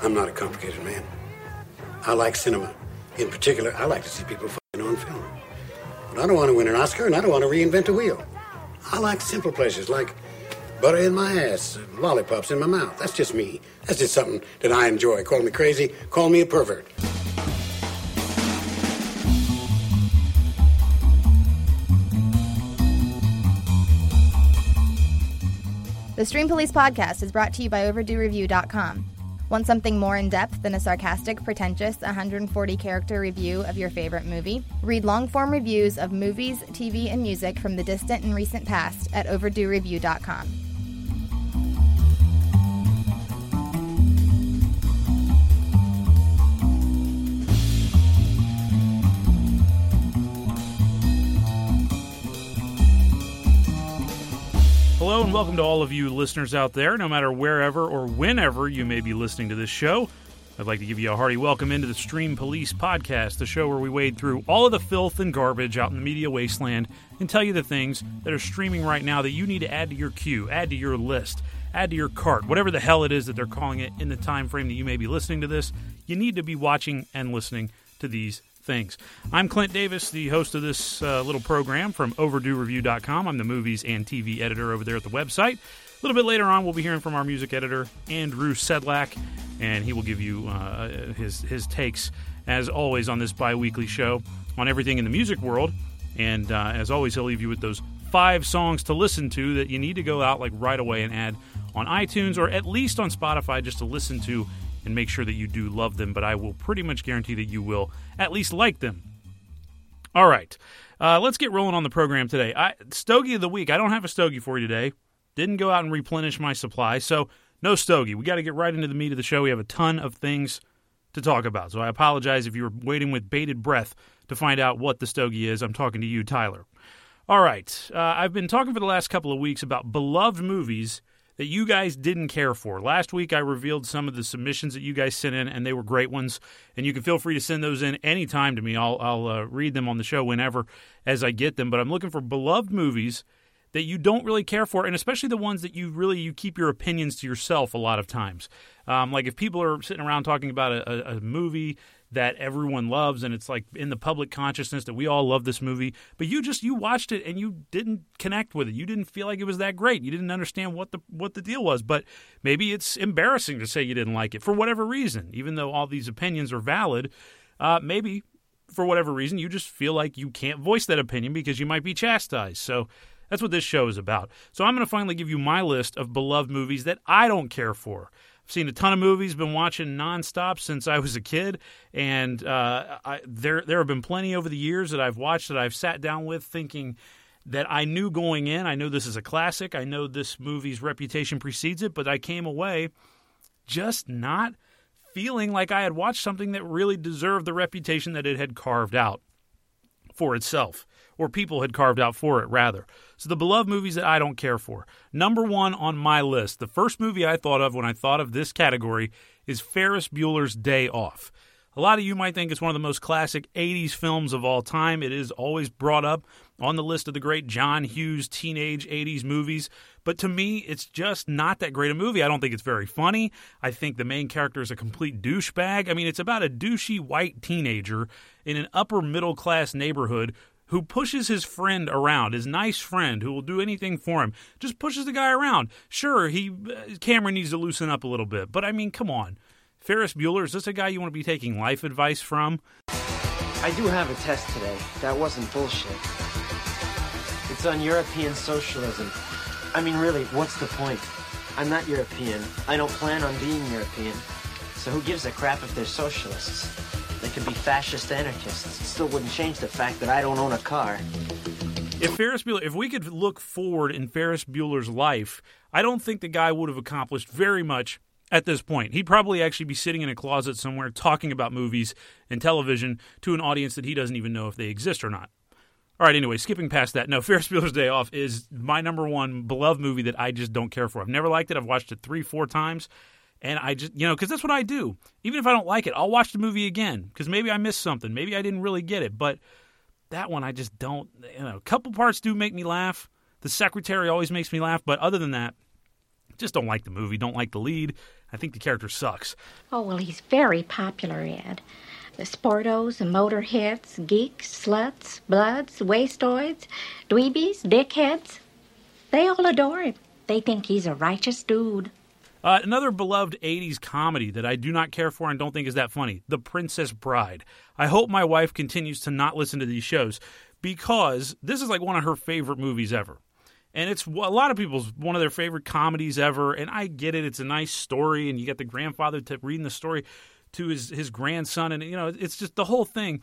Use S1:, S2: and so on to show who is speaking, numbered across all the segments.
S1: I'm not a complicated man. I like cinema. In particular, I like to see people fighting on film. But I don't want to win an Oscar and I don't want to reinvent a wheel. I like simple pleasures like butter in my ass, lollipops in my mouth. That's just me. That's just something that I enjoy. Call me crazy, call me a pervert.
S2: The Stream Police podcast is brought to you by OverdueReview.com. Want something more in depth than a sarcastic, pretentious 140 character review of your favorite movie? Read long form reviews of movies, TV, and music from the distant and recent past at OverdueReview.com.
S3: and welcome to all of you listeners out there, no matter wherever or whenever you may be listening to this show. I'd like to give you a hearty welcome into the Stream Police podcast, the show where we wade through all of the filth and garbage out in the media wasteland and tell you the things that are streaming right now that you need to add to your queue, add to your list, add to your cart, whatever the hell it is that they're calling it in the time frame that you may be listening to this. You need to be watching and listening to these things. I'm Clint Davis, the host of this uh, little program from OverdueReview.com. I'm the movies and TV editor over there at the website. A little bit later on, we'll be hearing from our music editor, Andrew Sedlak, and he will give you uh, his, his takes, as always, on this bi weekly show on everything in the music world. And uh, as always, he'll leave you with those five songs to listen to that you need to go out like right away and add on iTunes or at least on Spotify just to listen to and make sure that you do love them. But I will pretty much guarantee that you will at least like them. All right, uh, let's get rolling on the program today. I, stogie of the week. I don't have a stogie for you today. Didn't go out and replenish my supply, so no stogie. We got to get right into the meat of the show. We have a ton of things to talk about, so I apologize if you were waiting with bated breath to find out what the stogie is. I'm talking to you, Tyler. All right, uh, I've been talking for the last couple of weeks about beloved movies that you guys didn't care for. Last week, I revealed some of the submissions that you guys sent in, and they were great ones. And you can feel free to send those in anytime to me. I'll, I'll uh, read them on the show whenever as I get them. But I'm looking for beloved movies that you don't really care for, and especially the ones that you really you keep your opinions to yourself a lot of times. Um, like if people are sitting around talking about a, a, a movie that everyone loves and it's like in the public consciousness that we all love this movie but you just you watched it and you didn't connect with it. You didn't feel like it was that great. You didn't understand what the what the deal was but maybe it's embarrassing to say you didn't like it for whatever reason even though all these opinions are valid. Uh, maybe for whatever reason you just feel like you can't voice that opinion because you might be chastised. So that's what this show is about so i'm going to finally give you my list of beloved movies that i don't care for I've seen a ton of movies, been watching nonstop since I was a kid, and uh, I, there there have been plenty over the years that I've watched that I've sat down with thinking that I knew going in. I know this is a classic. I know this movie's reputation precedes it, but I came away just not feeling like I had watched something that really deserved the reputation that it had carved out for itself, or people had carved out for it, rather. So, the beloved movies that I don't care for. Number one on my list, the first movie I thought of when I thought of this category is Ferris Bueller's Day Off. A lot of you might think it's one of the most classic 80s films of all time. It is always brought up on the list of the great John Hughes teenage 80s movies. But to me, it's just not that great a movie. I don't think it's very funny. I think the main character is a complete douchebag. I mean, it's about a douchey white teenager in an upper middle class neighborhood who pushes his friend around, his nice friend who will do anything for him, just pushes the guy around. Sure, he uh, Cameron needs to loosen up a little bit, but I mean, come on. Ferris Bueller, is this a guy you want to be taking life advice from?
S4: I do have a test today. That wasn't bullshit. It's on European socialism. I mean, really, what's the point? I'm not European. I don't plan on being European. So who gives a crap if they're socialists? They could be fascist anarchists. It still wouldn't change the fact that I don't own a car.
S3: If Ferris Bueller, if we could look forward in Ferris Bueller's life, I don't think the guy would have accomplished very much at this point. He'd probably actually be sitting in a closet somewhere talking about movies and television to an audience that he doesn't even know if they exist or not. All right, anyway, skipping past that. No, Ferris Bueller's Day Off is my number one beloved movie that I just don't care for. I've never liked it. I've watched it three, four times. And I just, you know, because that's what I do. Even if I don't like it, I'll watch the movie again because maybe I missed something. Maybe I didn't really get it. But that one, I just don't, you know, a couple parts do make me laugh. The secretary always makes me laugh. But other than that, just don't like the movie, don't like the lead. I think the character sucks.
S5: Oh, well, he's very popular, Ed. The sportos, the motorheads, geeks, sluts, bloods, wastoids, dweebies, dickheads. They all adore him. They think he's a righteous dude.
S3: Uh, another beloved 80s comedy that I do not care for and don't think is that funny The Princess Bride. I hope my wife continues to not listen to these shows because this is like one of her favorite movies ever. And it's a lot of people's one of their favorite comedies ever. And I get it. It's a nice story. And you get the grandfather to reading the story to his, his grandson. And, you know, it's just the whole thing.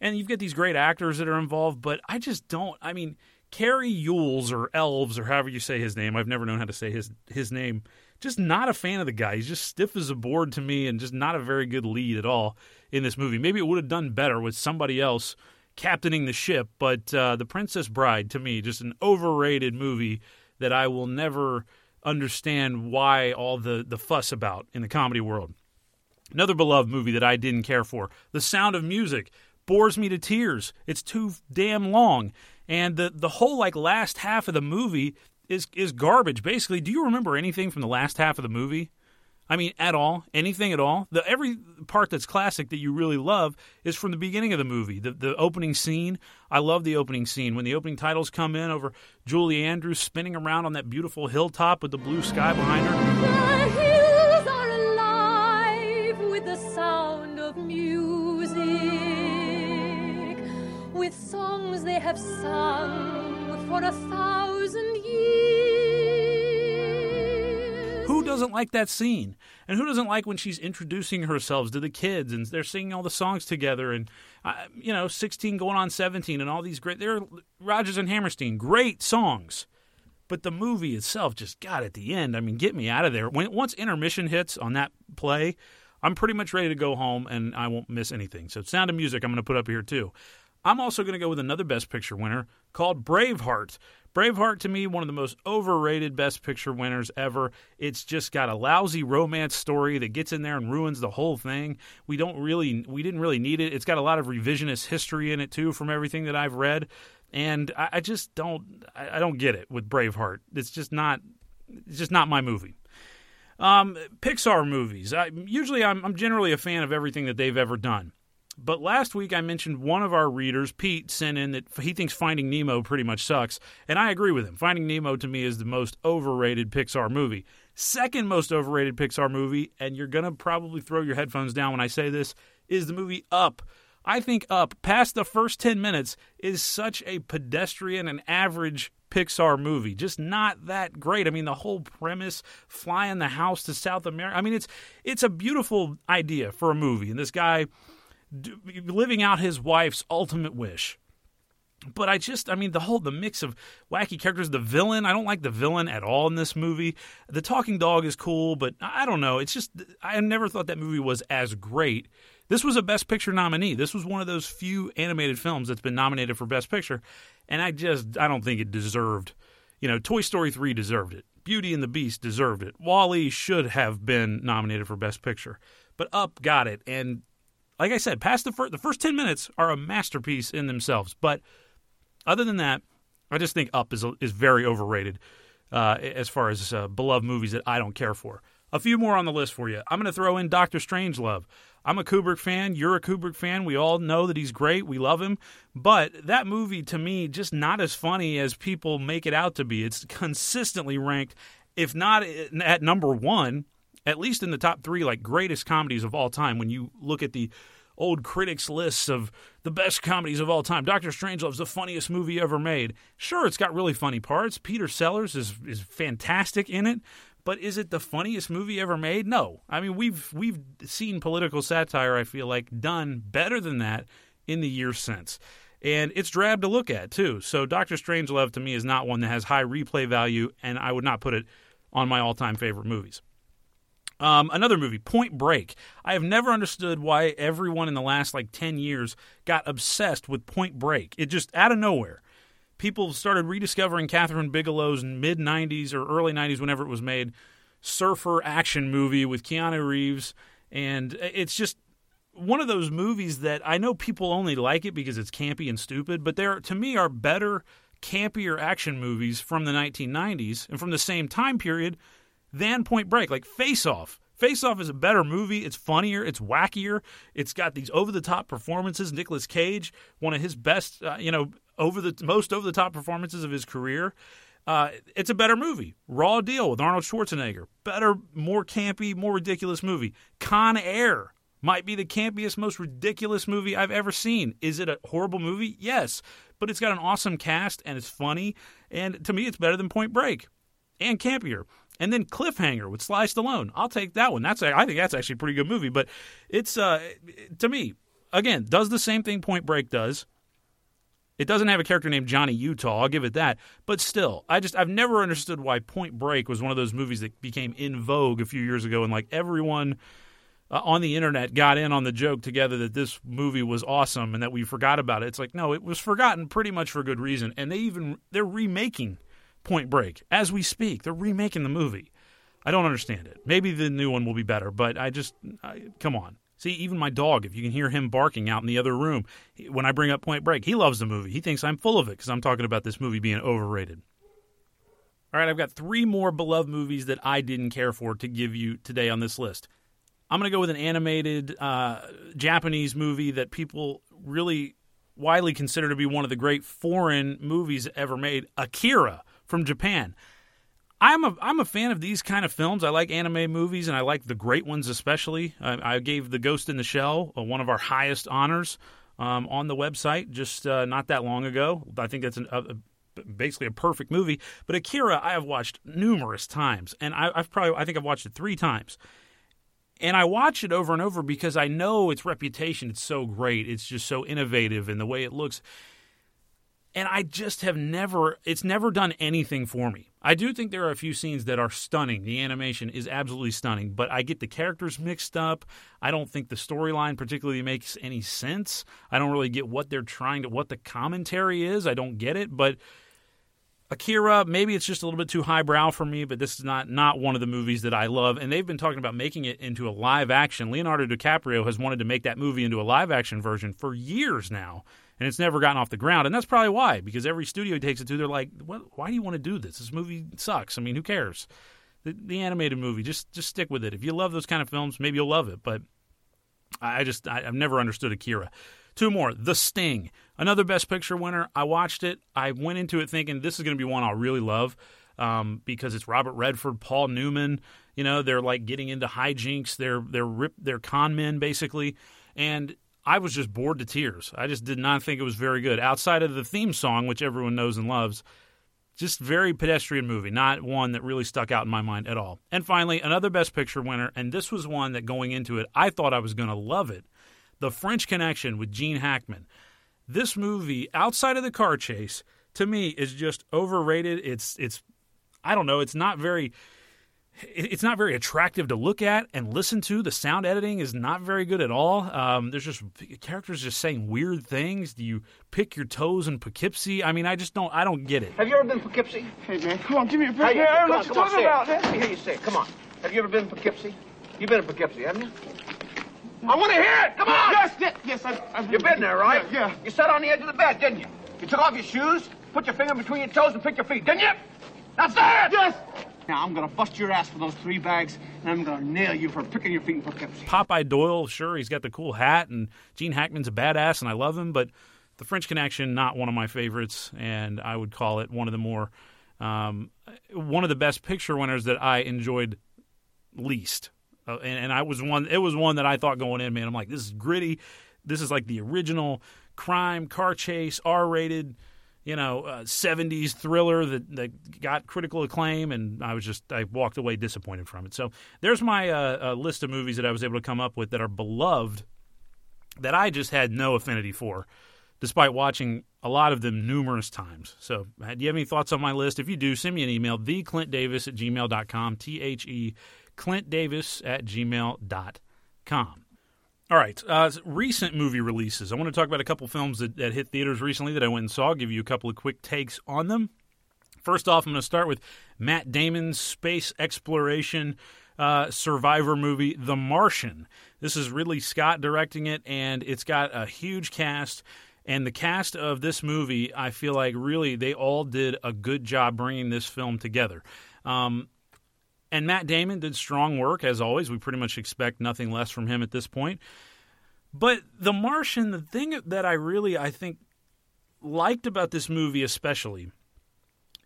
S3: And you've got these great actors that are involved. But I just don't. I mean, Cary Yules or Elves or however you say his name. I've never known how to say his, his name just not a fan of the guy. He's just stiff as a board to me and just not a very good lead at all in this movie. Maybe it would have done better with somebody else captaining the ship, but uh, The Princess Bride, to me, just an overrated movie that I will never understand why all the, the fuss about in the comedy world. Another beloved movie that I didn't care for, The Sound of Music, bores me to tears. It's too damn long. And the, the whole like last half of the movie is is garbage. Basically, do you remember anything from the last half of the movie? I mean, at all, anything at all. The every part that's classic that you really love is from the beginning of the movie. The the opening scene. I love the opening scene when the opening titles come in over Julie Andrews spinning around on that beautiful hilltop with the blue sky behind her.
S6: The hills are alive with the sound of music, with songs they have sung for a thousand
S3: Who doesn't like that scene? And who doesn't like when she's introducing herself to the kids and they're singing all the songs together and uh, you know, 16 going on 17 and all these great they're Rodgers and Hammerstein, great songs. But the movie itself just got at the end. I mean, get me out of there. When once intermission hits on that play, I'm pretty much ready to go home and I won't miss anything. So Sound of Music I'm going to put up here too. I'm also going to go with another Best Picture winner called Braveheart. Braveheart, to me, one of the most overrated Best Picture winners ever. It's just got a lousy romance story that gets in there and ruins the whole thing. We don't really, we didn't really need it. It's got a lot of revisionist history in it too, from everything that I've read, and I, I just don't, I, I don't get it with Braveheart. It's just not, it's just not my movie. Um, Pixar movies. I, usually, I'm, I'm generally a fan of everything that they've ever done. But last week I mentioned one of our readers, Pete, sent in that he thinks Finding Nemo pretty much sucks, and I agree with him. Finding Nemo to me is the most overrated Pixar movie. Second most overrated Pixar movie, and you're going to probably throw your headphones down when I say this, is the movie Up. I think Up, past the first 10 minutes, is such a pedestrian and average Pixar movie. Just not that great. I mean, the whole premise, flying the house to South America. I mean, it's it's a beautiful idea for a movie. And this guy living out his wife's ultimate wish. But I just, I mean, the whole, the mix of wacky characters, the villain, I don't like the villain at all in this movie. The talking dog is cool, but I don't know. It's just, I never thought that movie was as great. This was a Best Picture nominee. This was one of those few animated films that's been nominated for Best Picture. And I just, I don't think it deserved, you know, Toy Story 3 deserved it. Beauty and the Beast deserved it. WALL-E should have been nominated for Best Picture. But Up got it. And like I said, past the first the first ten minutes are a masterpiece in themselves. But other than that, I just think Up is is very overrated uh, as far as uh, beloved movies that I don't care for. A few more on the list for you. I'm going to throw in Doctor Strangelove. I'm a Kubrick fan. You're a Kubrick fan. We all know that he's great. We love him. But that movie, to me, just not as funny as people make it out to be. It's consistently ranked, if not at number one, at least in the top three, like greatest comedies of all time. When you look at the old critics' lists of the best comedies of all time. Doctor Strangelove's the funniest movie ever made. Sure, it's got really funny parts. Peter Sellers is is fantastic in it, but is it the funniest movie ever made? No. I mean, we've we've seen political satire. I feel like done better than that in the years since. And it's drab to look at too. So Doctor Strangelove to me is not one that has high replay value, and I would not put it on my all-time favorite movies. Um, another movie, Point Break. I have never understood why everyone in the last like 10 years got obsessed with Point Break. It just out of nowhere. People started rediscovering Kathryn Bigelow's mid 90s or early 90s, whenever it was made, surfer action movie with Keanu Reeves. And it's just one of those movies that I know people only like it because it's campy and stupid, but there, to me, are better, campier action movies from the 1990s and from the same time period than Point Break. Like Face Off. Face Off is a better movie. It's funnier. It's wackier. It's got these over the top performances. Nicolas Cage, one of his best, uh, you know, over the most over the top performances of his career. Uh, it's a better movie. Raw Deal with Arnold Schwarzenegger. Better, more campy, more ridiculous movie. Con Air might be the campiest, most ridiculous movie I've ever seen. Is it a horrible movie? Yes. But it's got an awesome cast and it's funny. And to me, it's better than Point Break and campier and then Cliffhanger with Sly Stallone. I'll take that one. That's I think that's actually a pretty good movie. But it's uh, to me again does the same thing Point Break does. It doesn't have a character named Johnny Utah. I'll give it that. But still, I just I've never understood why Point Break was one of those movies that became in vogue a few years ago, and like everyone. Uh, on the internet got in on the joke together that this movie was awesome and that we forgot about it. It's like no, it was forgotten pretty much for good reason. And they even they're remaking Point Break as we speak. They're remaking the movie. I don't understand it. Maybe the new one will be better, but I just I, come on. See, even my dog, if you can hear him barking out in the other room when I bring up Point Break, he loves the movie. He thinks I'm full of it because I'm talking about this movie being overrated. All right, I've got three more beloved movies that I didn't care for to give you today on this list. I'm going to go with an animated uh, Japanese movie that people really widely consider to be one of the great foreign movies ever made Akira from Japan. I'm a I'm a fan of these kind of films. I like anime movies, and I like the great ones especially. I, I gave The Ghost in the Shell uh, one of our highest honors um, on the website just uh, not that long ago. I think that's an, a, basically a perfect movie. But Akira, I have watched numerous times, and I, I've probably I think I've watched it three times. And I watch it over and over because I know its reputation. It's so great. It's just so innovative, in the way it looks and I just have never it's never done anything for me. I do think there are a few scenes that are stunning. The animation is absolutely stunning, but I get the characters mixed up. I don't think the storyline particularly makes any sense. I don't really get what they're trying to what the commentary is. I don't get it, but Akira, maybe it's just a little bit too highbrow for me, but this is not not one of the movies that I love. And they've been talking about making it into a live action. Leonardo DiCaprio has wanted to make that movie into a live action version for years now and it's never gotten off the ground. And that's probably why, because every studio he takes it to, they're like, why do you want to do this? This movie sucks. I mean, who cares? The, the, animated movie, just just stick with it. If you love those kind of films, maybe you'll love it. But I just I, I've never understood Akira. Two more. The Sting, another Best Picture winner. I watched it. I went into it thinking this is going to be one I'll really love. Um, because it's Robert Redford, Paul Newman. You know, they're like getting into hijinks. They're they're rip, they're con men basically, and I was just bored to tears. I just did not think it was very good. Outside of the theme song, which everyone knows and loves, just very pedestrian movie, not one that really stuck out in my mind at all. And finally, another Best Picture winner, and this was one that going into it, I thought I was going to love it The French Connection with Gene Hackman. This movie, outside of the car chase, to me is just overrated. It's, it's, I don't know, it's not very it's not very attractive to look at and listen to. The sound editing is not very good at all. Um, there's just characters just saying weird things. Do you pick your toes in Poughkeepsie? I mean, I just don't. I don't get it.
S7: Have you ever been Poughkeepsie?
S8: Hey man, come on, give me a break.
S7: Hey,
S8: I don't
S7: come
S8: know
S7: on,
S8: what you're
S7: come on, say
S8: about,
S7: it. Let me hear you say it. Come on. Have you ever been Poughkeepsie? You've been to Poughkeepsie, haven't you? I want to hear it. Come on.
S8: Yes, yes, yes. I've, I've
S7: You've been there, right?
S8: Yeah, yeah.
S7: You sat on the edge of the bed, didn't you? You took off your shoes, put your finger between your toes, and picked your feet, didn't you? Now say it.
S8: Yes. Now, I'm gonna bust your ass for those three bags, and I'm gonna nail you for picking your feet in Poughkeepsie.
S3: Popeye Doyle, sure, he's got the cool hat, and Gene Hackman's a badass, and I love him, but The French Connection, not one of my favorites, and I would call it one of the more, um, one of the best picture winners that I enjoyed least. Uh, and, and I was one, it was one that I thought going in, man, I'm like, this is gritty. This is like the original crime, car chase, R rated you know, uh, 70s thriller that, that got critical acclaim, and I was just, I walked away disappointed from it. So there's my uh, uh, list of movies that I was able to come up with that are beloved that I just had no affinity for, despite watching a lot of them numerous times. So uh, do you have any thoughts on my list? If you do, send me an email, theclintdavis at gmail.com, T H E Clint Davis at gmail.com. All right, uh, recent movie releases. I want to talk about a couple films that, that hit theaters recently that I went and saw. Give you a couple of quick takes on them. First off, I'm going to start with Matt Damon's space exploration uh, survivor movie, The Martian. This is Ridley Scott directing it, and it's got a huge cast. And the cast of this movie, I feel like really they all did a good job bringing this film together. Um, and Matt Damon did strong work, as always. We pretty much expect nothing less from him at this point. But The Martian, the thing that I really, I think, liked about this movie especially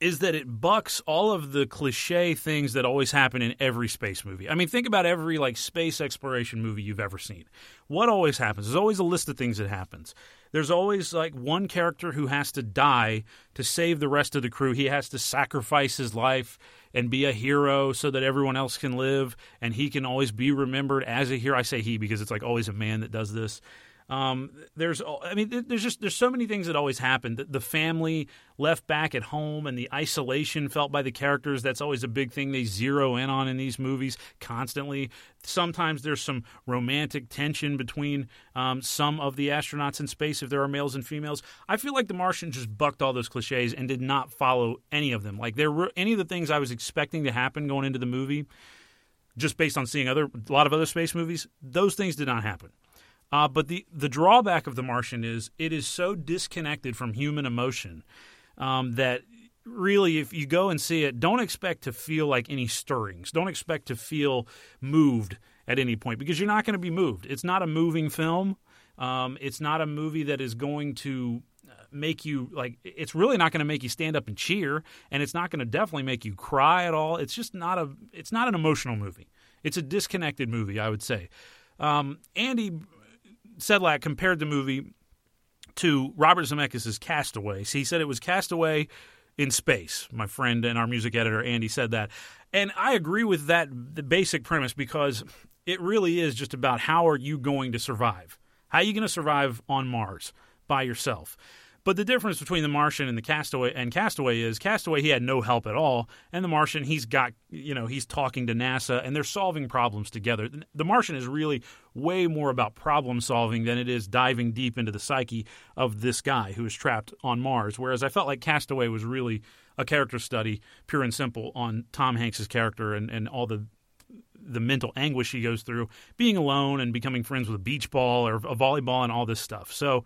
S3: is that it bucks all of the cliche things that always happen in every space movie. I mean, think about every like space exploration movie you've ever seen. What always happens? There's always a list of things that happens. There's always like one character who has to die to save the rest of the crew. He has to sacrifice his life and be a hero so that everyone else can live and he can always be remembered as a hero. I say he because it's like always a man that does this. Um, there's, I mean, there's just there's so many things that always happen. The, the, family left back at home and the isolation felt by the characters. That's always a big thing they zero in on in these movies constantly. Sometimes there's some romantic tension between um, some of the astronauts in space if there are males and females. I feel like The Martian just bucked all those cliches and did not follow any of them. Like there were any of the things I was expecting to happen going into the movie. Just based on seeing other a lot of other space movies, those things did not happen. Uh, but the the drawback of The Martian is it is so disconnected from human emotion um, that really, if you go and see it, don't expect to feel like any stirrings. Don't expect to feel moved at any point because you're not going to be moved. It's not a moving film. Um, it's not a movie that is going to uh, make you like it's really not going to make you stand up and cheer and it's not going to definitely make you cry at all it's just not a it's not an emotional movie it's a disconnected movie i would say um, andy Sedlak compared the movie to Robert Zemeckis' Castaway. he said it was Castaway in space. My friend and our music editor Andy said that, and I agree with that the basic premise because it really is just about how are you going to survive? How are you going to survive on Mars by yourself? But the difference between the Martian and the Castaway and Castaway is Castaway he had no help at all, and the Martian he's got you know he's talking to NASA and they're solving problems together. The Martian is really way more about problem solving than it is diving deep into the psyche of this guy who is trapped on Mars. Whereas I felt like Castaway was really a character study, pure and simple, on Tom Hanks's character and, and all the the mental anguish he goes through being alone and becoming friends with a beach ball or a volleyball and all this stuff. So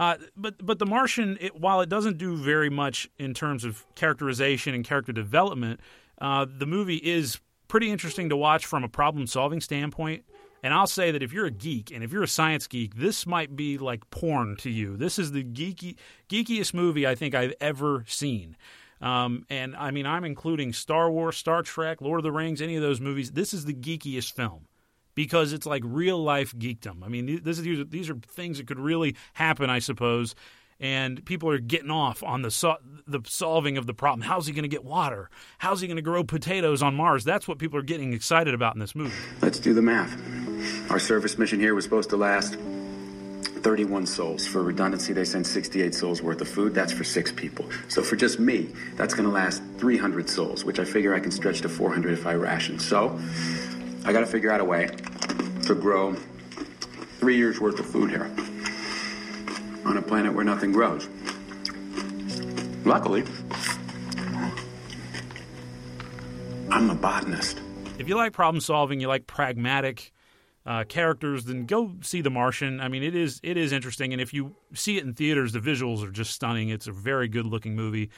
S3: uh, but but The Martian, it, while it doesn't do very much in terms of characterization and character development, uh, the movie is pretty interesting to watch from a problem solving standpoint. And I'll say that if you're a geek and if you're a science geek, this might be like porn to you. This is the geeky geekiest movie I think I've ever seen. Um, and I mean, I'm including Star Wars, Star Trek, Lord of the Rings, any of those movies. This is the geekiest film because it's like real life geekdom. I mean, this is, these are, things that could really happen, I suppose. And people are getting off on the the solving of the problem. How's he going to get water? How's he going to grow potatoes on Mars? That's what people are getting excited about in this movie.
S9: Let's do the math. Our service mission here was supposed to last 31 sols. For redundancy, they sent 68 sols worth of food. That's for six people. So for just me, that's going to last 300 sols, which I figure I can stretch to 400 if I ration. So I got to figure out a way to grow three years worth of food here on a planet where nothing grows. Luckily, I'm a botanist.
S3: If you like problem solving, you like pragmatic uh, characters, then go see The Martian. I mean, it is it is interesting, and if you see it in theaters, the visuals are just stunning. It's a very good looking movie.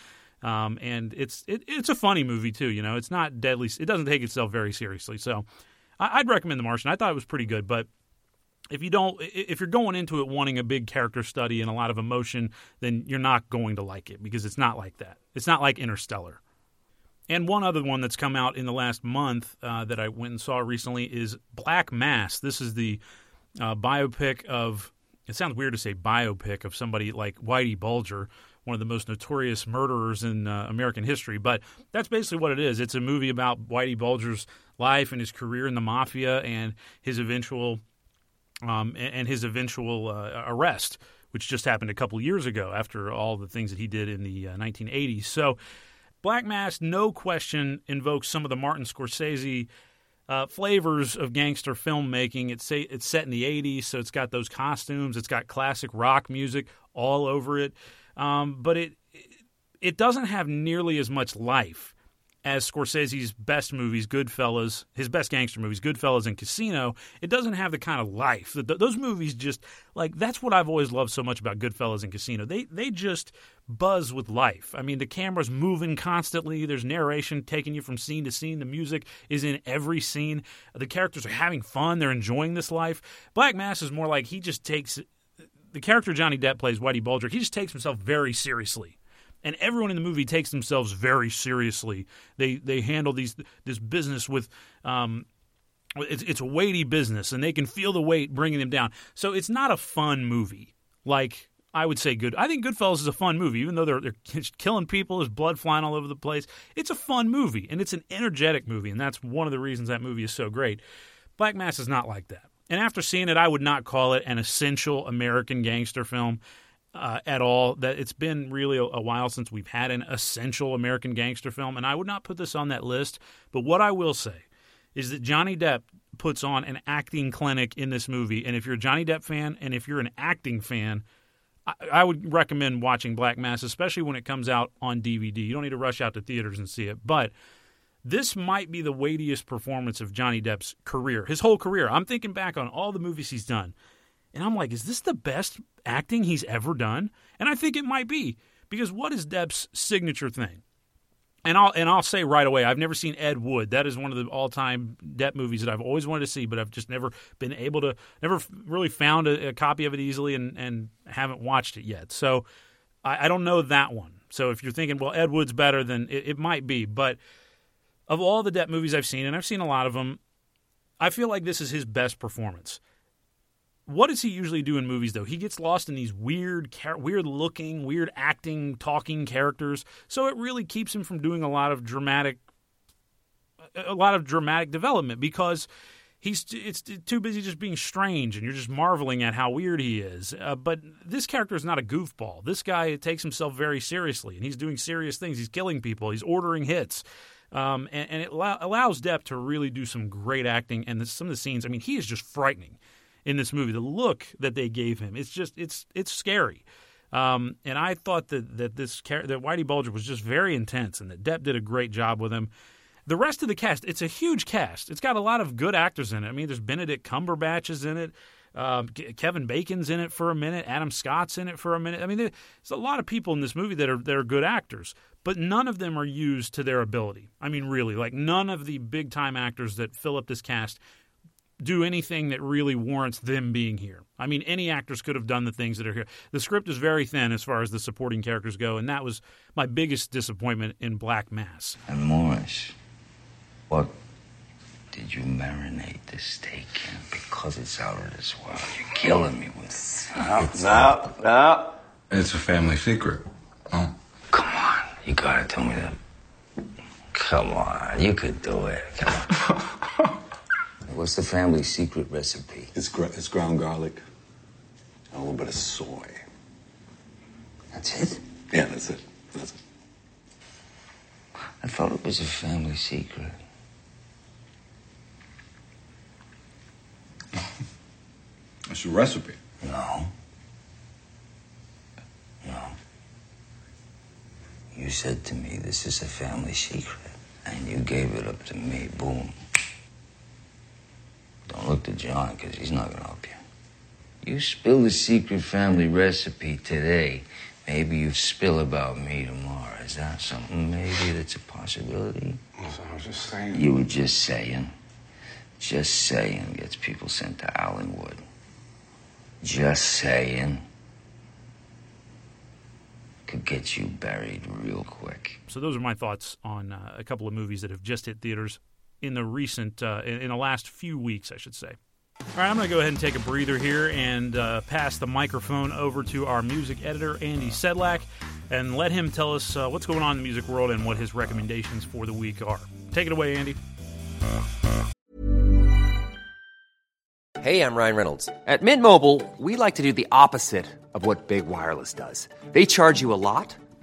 S3: Um, and it's it, it's a funny movie too. You know, it's not deadly. It doesn't take itself very seriously. So I, I'd recommend The Martian. I thought it was pretty good, but if you don't if you're going into it wanting a big character study and a lot of emotion then you're not going to like it because it's not like that. It's not like interstellar. And one other one that's come out in the last month uh, that i went and saw recently is black mass. This is the uh, biopic of it sounds weird to say biopic of somebody like whitey bulger one of the most notorious murderers in uh, american history but that's basically what it is. It's a movie about whitey bulger's life and his career in the mafia and his eventual um, and, and, his eventual uh, arrest, which just happened a couple years ago after all the things that he did in the uh, 1980s. So, Black Mass, no question, invokes some of the Martin Scorsese uh, flavors of gangster filmmaking. It's say, it's set in the 80s, so it's got those costumes, it's got classic rock music all over it, um, but it it doesn't have nearly as much life as Scorsese's best movies, Goodfellas, his best gangster movies, Goodfellas and Casino, it doesn't have the kind of life. that those movies just like that's what I've always loved so much about Goodfellas and Casino. They they just buzz with life. I mean, the camera's moving constantly. There's narration taking you from scene to scene. The music is in every scene. The characters are having fun. They're enjoying this life. Black Mass is more like he just takes the character Johnny Depp plays Whitey Bulger. He just takes himself very seriously and everyone in the movie takes themselves very seriously. They they handle these this business with. Um, it's, it's a weighty business, and they can feel the weight bringing them down. So it's not a fun movie. Like I would say, good. I think Goodfellas is a fun movie, even though they're they're killing people, there's blood flying all over the place. It's a fun movie, and it's an energetic movie, and that's one of the reasons that movie is so great. Black Mass is not like that. And after seeing it, I would not call it an essential American gangster film uh, at all. That it's been really a, a, while since we've had an essential American gangster film, and I would not put this on that list. But what I will say is that Johnny Depp puts on an acting clinic in this movie, and if you're a Johnny Depp fan and if you're an acting fan. I, I would recommend watching Black Mass, especially when it comes out on DVD. You don't need to rush out to theaters and see it, but this might be the weightiest performance of Johnny Depp's career, his whole career. I'm thinking back on all the movies he's done. And I'm like, is this the best acting he's ever done? And I think it might be because what is Depp's signature thing? And I'll and I'll say right away, I've never seen Ed Wood. That is one of the all-time Depp movies that I've always wanted to see, but I've just never been able to, never really found a, a copy of it easily, and and haven't watched it yet. So I, I, don't know that one. So if you're thinking, well, Ed Wood's better, then it, it might be. But of all the Depp movies I've seen, and I've seen a lot of them, I feel like this is his best performance what does he usually do in movies though? He gets lost in these weird, weird looking, weird acting, talking characters. So it really keeps him from doing a lot of dramatic, a lot of dramatic development because he's it's too busy just being strange and you're just marveling at how weird he is. Uh, but this character is not a goofball. This guy takes himself very seriously and he's doing serious things. He's killing people. He's ordering hits. Um, and, and, it allow, allows Depp to really do some great acting. And some of the scenes, I mean, he is just frightening in this movie. The look that they gave him, it's just it's it's scary. Um, and I thought that that this that Whitey Bulger was just very intense, and that Depp did a great job with him. The rest of the cast, it's a huge cast. It's got a lot of good actors in it. I mean, there's Benedict Cumberbatch is in it. Um, Kevin Bacon's in it for a minute. Adam Scott's in it for a minute. I mean, there's a lot of people in this movie that are that are good actors, but none of them are used to their ability. I mean, really, like none of the big time actors that fill up this cast do anything that really warrants them being here. I mean, any actors could have done the things that are here. The script is very thin as far as the supporting characters go, and that was my biggest disappointment in Black Mass.
S10: And Morris, what did you marinate the steak in? Because it's out of this world. You're killing me with
S7: no, no, no.
S11: It's a family secret. Oh.
S10: Come on, you gotta tell me that. Come on, you could do it. What's the family secret recipe?
S11: It's, gr- it's ground garlic, and a little bit of soy.
S10: That's it?
S11: Yeah, that's it. That's it.
S10: I thought it was a family secret.
S11: It's your recipe.
S10: No. No. You said to me, this is a family secret. And you gave it up to me. Boom. Don't look to John, because he's not going to help you. You spill the secret family recipe today, Maybe you spill about me tomorrow. Is that something maybe that's a possibility?
S11: I was just saying.
S10: You were just saying. Just saying gets people sent to Allenwood. Just saying could get you buried real quick.
S3: So those are my thoughts on uh, a couple of movies that have just hit theaters in the recent, uh, in, in the last few weeks, I should say. All right, I'm going to go ahead and take a breather here and uh, pass the microphone over to our music editor, Andy Sedlak, and let him tell us uh, what's going on in the music world and what his recommendations for the week are. Take it away, Andy.
S12: Hey, I'm Ryan Reynolds. At Mint Mobile, we like to do the opposite of what Big Wireless does. They charge you a lot,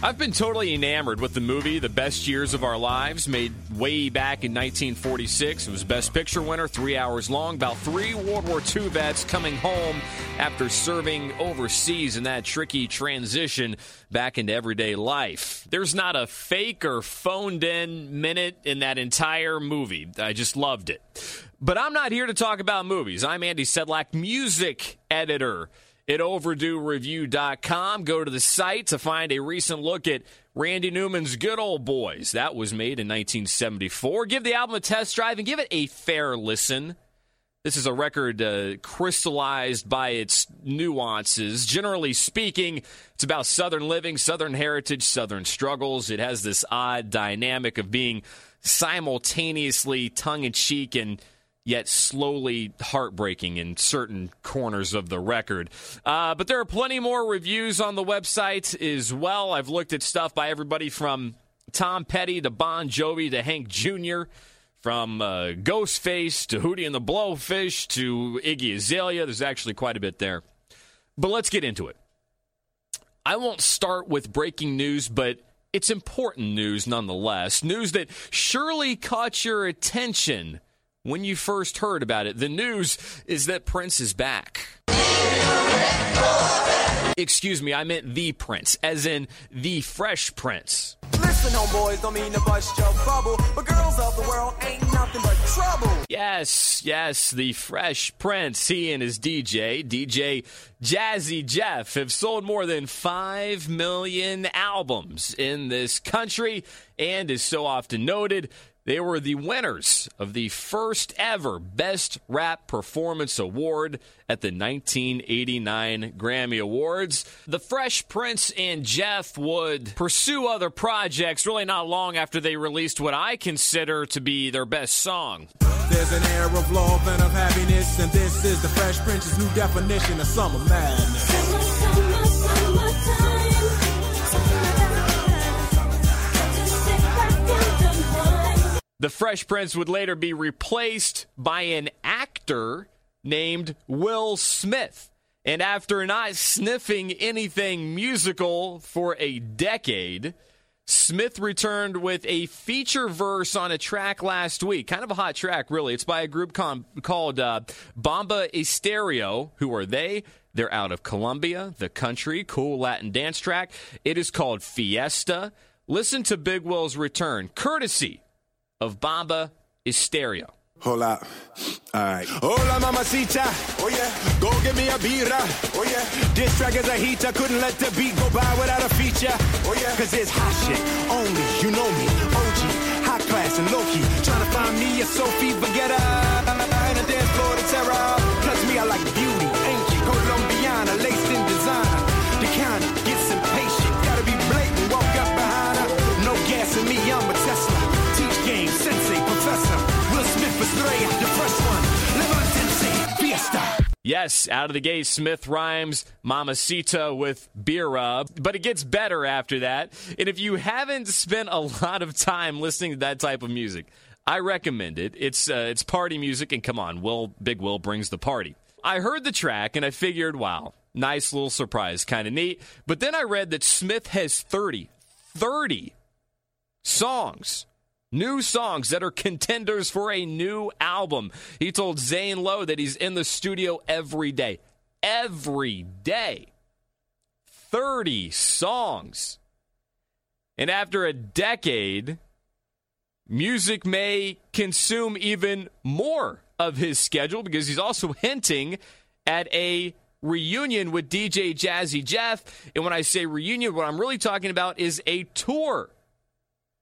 S13: I've been totally enamored with the movie The Best Years of Our Lives, made way back in 1946. It was Best Picture winner, three hours long, about three World War II vets coming home after serving overseas in that tricky transition back into everyday life. There's not a fake or phoned in minute in that entire movie. I just loved it. But I'm not here to talk about movies. I'm Andy Sedlak, music editor at overduereview.com. Go to the site to find a recent look at Randy Newman's Good Old Boys. That was made in 1974. Give the album a test drive and give it a fair listen. This is a record uh, crystallized by its nuances. Generally speaking, it's about Southern living, Southern heritage, Southern struggles. It has this odd dynamic of being simultaneously tongue in cheek and yet slowly heartbreaking in certain corners of the record. Uh, but there are plenty more reviews on the website as well. I've looked at stuff by everybody from Tom Petty to Bon Jovi to Hank Jr., from uh, Ghostface to Hootie and the Blowfish to Iggy Azalea. There's actually quite a bit there. But let's get into it. I won't start with breaking news, but it's important news nonetheless. News that surely caught your attention when you first heard about it. The news is that Prince is back. Excuse me, I meant the Prince, as in the Fresh Prince.
S14: Listen, homeboys, don't mean to bust your bubble, but girls of the world ain't nothing but trouble.
S13: Yes, yes, the Fresh Prince. He and his DJ, DJ Jazzy Jeff, have sold more than 5 million albums in this country and, is so often noted, they were the winners of the first ever Best Rap Performance Award at the 1989 Grammy Awards. The Fresh Prince and Jeff would pursue other projects really not long after they released what I consider to be their best song.
S14: There's an air of love and of happiness, and this is the Fresh Prince's new definition of summer madness.
S13: The Fresh Prince would later be replaced by an actor named Will Smith. And after not sniffing anything musical for a decade, Smith returned with a feature verse on a track last week. Kind of a hot track, really. It's by a group com- called uh, Bomba Estéreo. Who are they? They're out of Colombia, the country, cool Latin dance track. It is called Fiesta. Listen to Big Will's return, courtesy of Bamba is stereo.
S14: Hold up. All right. Hola, mamacita. Oh, yeah. Go get me a birra. Oh, yeah. This track is a heater. Couldn't let the beat go by without a feature. Oh, yeah. Cause it's hot shit. Only, you know me. OG, high class and low key. Trying to find me a Sophie Baguetta. in a dance floor to terror. Plus, me, I like beauty. Ain't you?
S13: Colombiana, lace Yes, out of the gate, Smith rhymes Mamacita with birra, but it gets better after that. And if you haven't spent a lot of time listening to that type of music, I recommend it. It's uh, it's party music, and come on, Will Big Will brings the party. I heard the track and I figured, wow, nice little surprise, kind of neat. But then I read that Smith has 30, 30 songs new songs that are contenders for a new album. He told Zane Lowe that he's in the studio every day. Every day. 30 songs. And after a decade, music may consume even more of his schedule because he's also hinting at a reunion with DJ Jazzy Jeff. And when I say reunion, what I'm really talking about is a tour.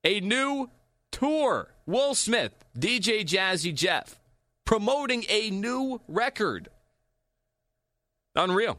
S13: A new tour. Will Smith, DJ Jazzy Jeff, promoting a new record. Unreal.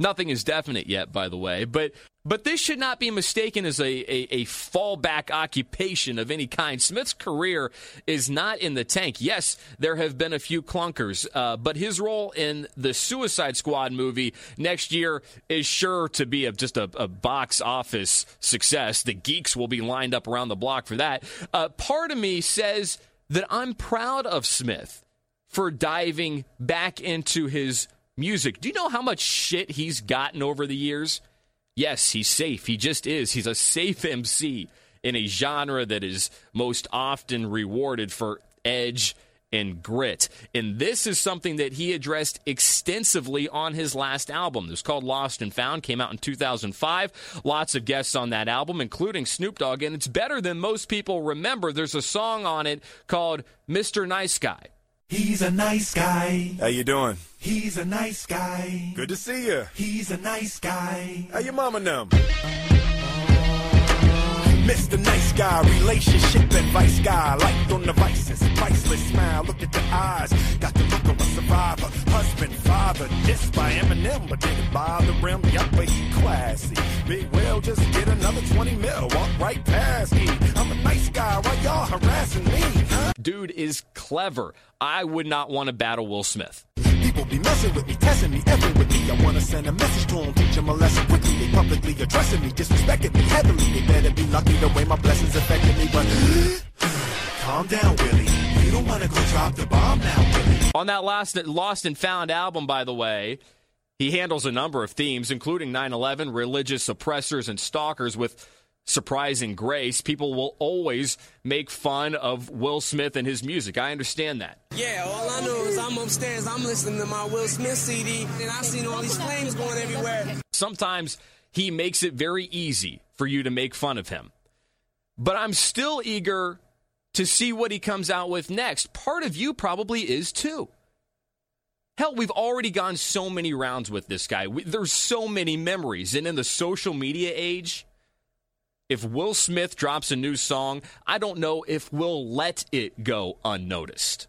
S13: Nothing is definite yet, by the way, but but this should not be mistaken as a, a, a, fallback occupation of any kind. Smith's career is not in the tank. Yes, there have been a few clunkers, uh, but his role in the Suicide Squad movie next year is sure to be a, just a, a, box office success. The geeks will be lined up around the block for that. Uh, part of me says that I'm proud of Smith for diving back into his music. Do you know how much shit he's gotten over the years? Yes, he's safe. He just is. He's a safe MC in a genre that is most often rewarded for edge and grit. And this is something that he addressed extensively on his last album. It was called Lost and Found, came out in 2005. Lots of guests on that album, including Snoop Dogg, and it's better than most people remember. There's a song on it called Mr. Nice Guy.
S14: He's a nice guy.
S11: How you doing?
S14: He's a nice guy.
S11: Good to see you.
S14: He's a nice guy.
S11: How your mama them?
S14: Mr. Nice Guy, relationship advice guy. Light on the vices, priceless smile. Look at the eyes, got the look of a survivor. Husband, father, dissed by Eminem, but didn't bother him. Yup, but he classy. Big well, just get another 20 mil. Walk right past me. I'm a nice guy, why y'all harassing me? Huh?
S13: Dude is clever. I would not want to battle Will Smith.
S14: People be messing with me, testing me, effing with me. I wanna send a message to them, teach them a lesson quickly. They publicly addressing me, disrespecting me heavily. They better be lucky the way my blessings affected me, but calm down, Willie. You don't wanna go drop the bomb now,
S13: On that last Lost and Found album, by the way, he handles a number of themes, including 9 11, religious oppressors, and stalkers with surprising grace. People will always make fun of Will Smith and his music. I understand that.
S15: Yeah, all I know is I'm upstairs, I'm listening to my Will Smith CD, and I've seen all these flames going everywhere.
S13: Sometimes he makes it very easy for you to make fun of him. But I'm still eager to see what he comes out with next. Part of you probably is too. Hell, we've already gone so many rounds with this guy. We, there's so many memories. And in the social media age, if Will Smith drops a new song, I don't know if we'll let it go unnoticed.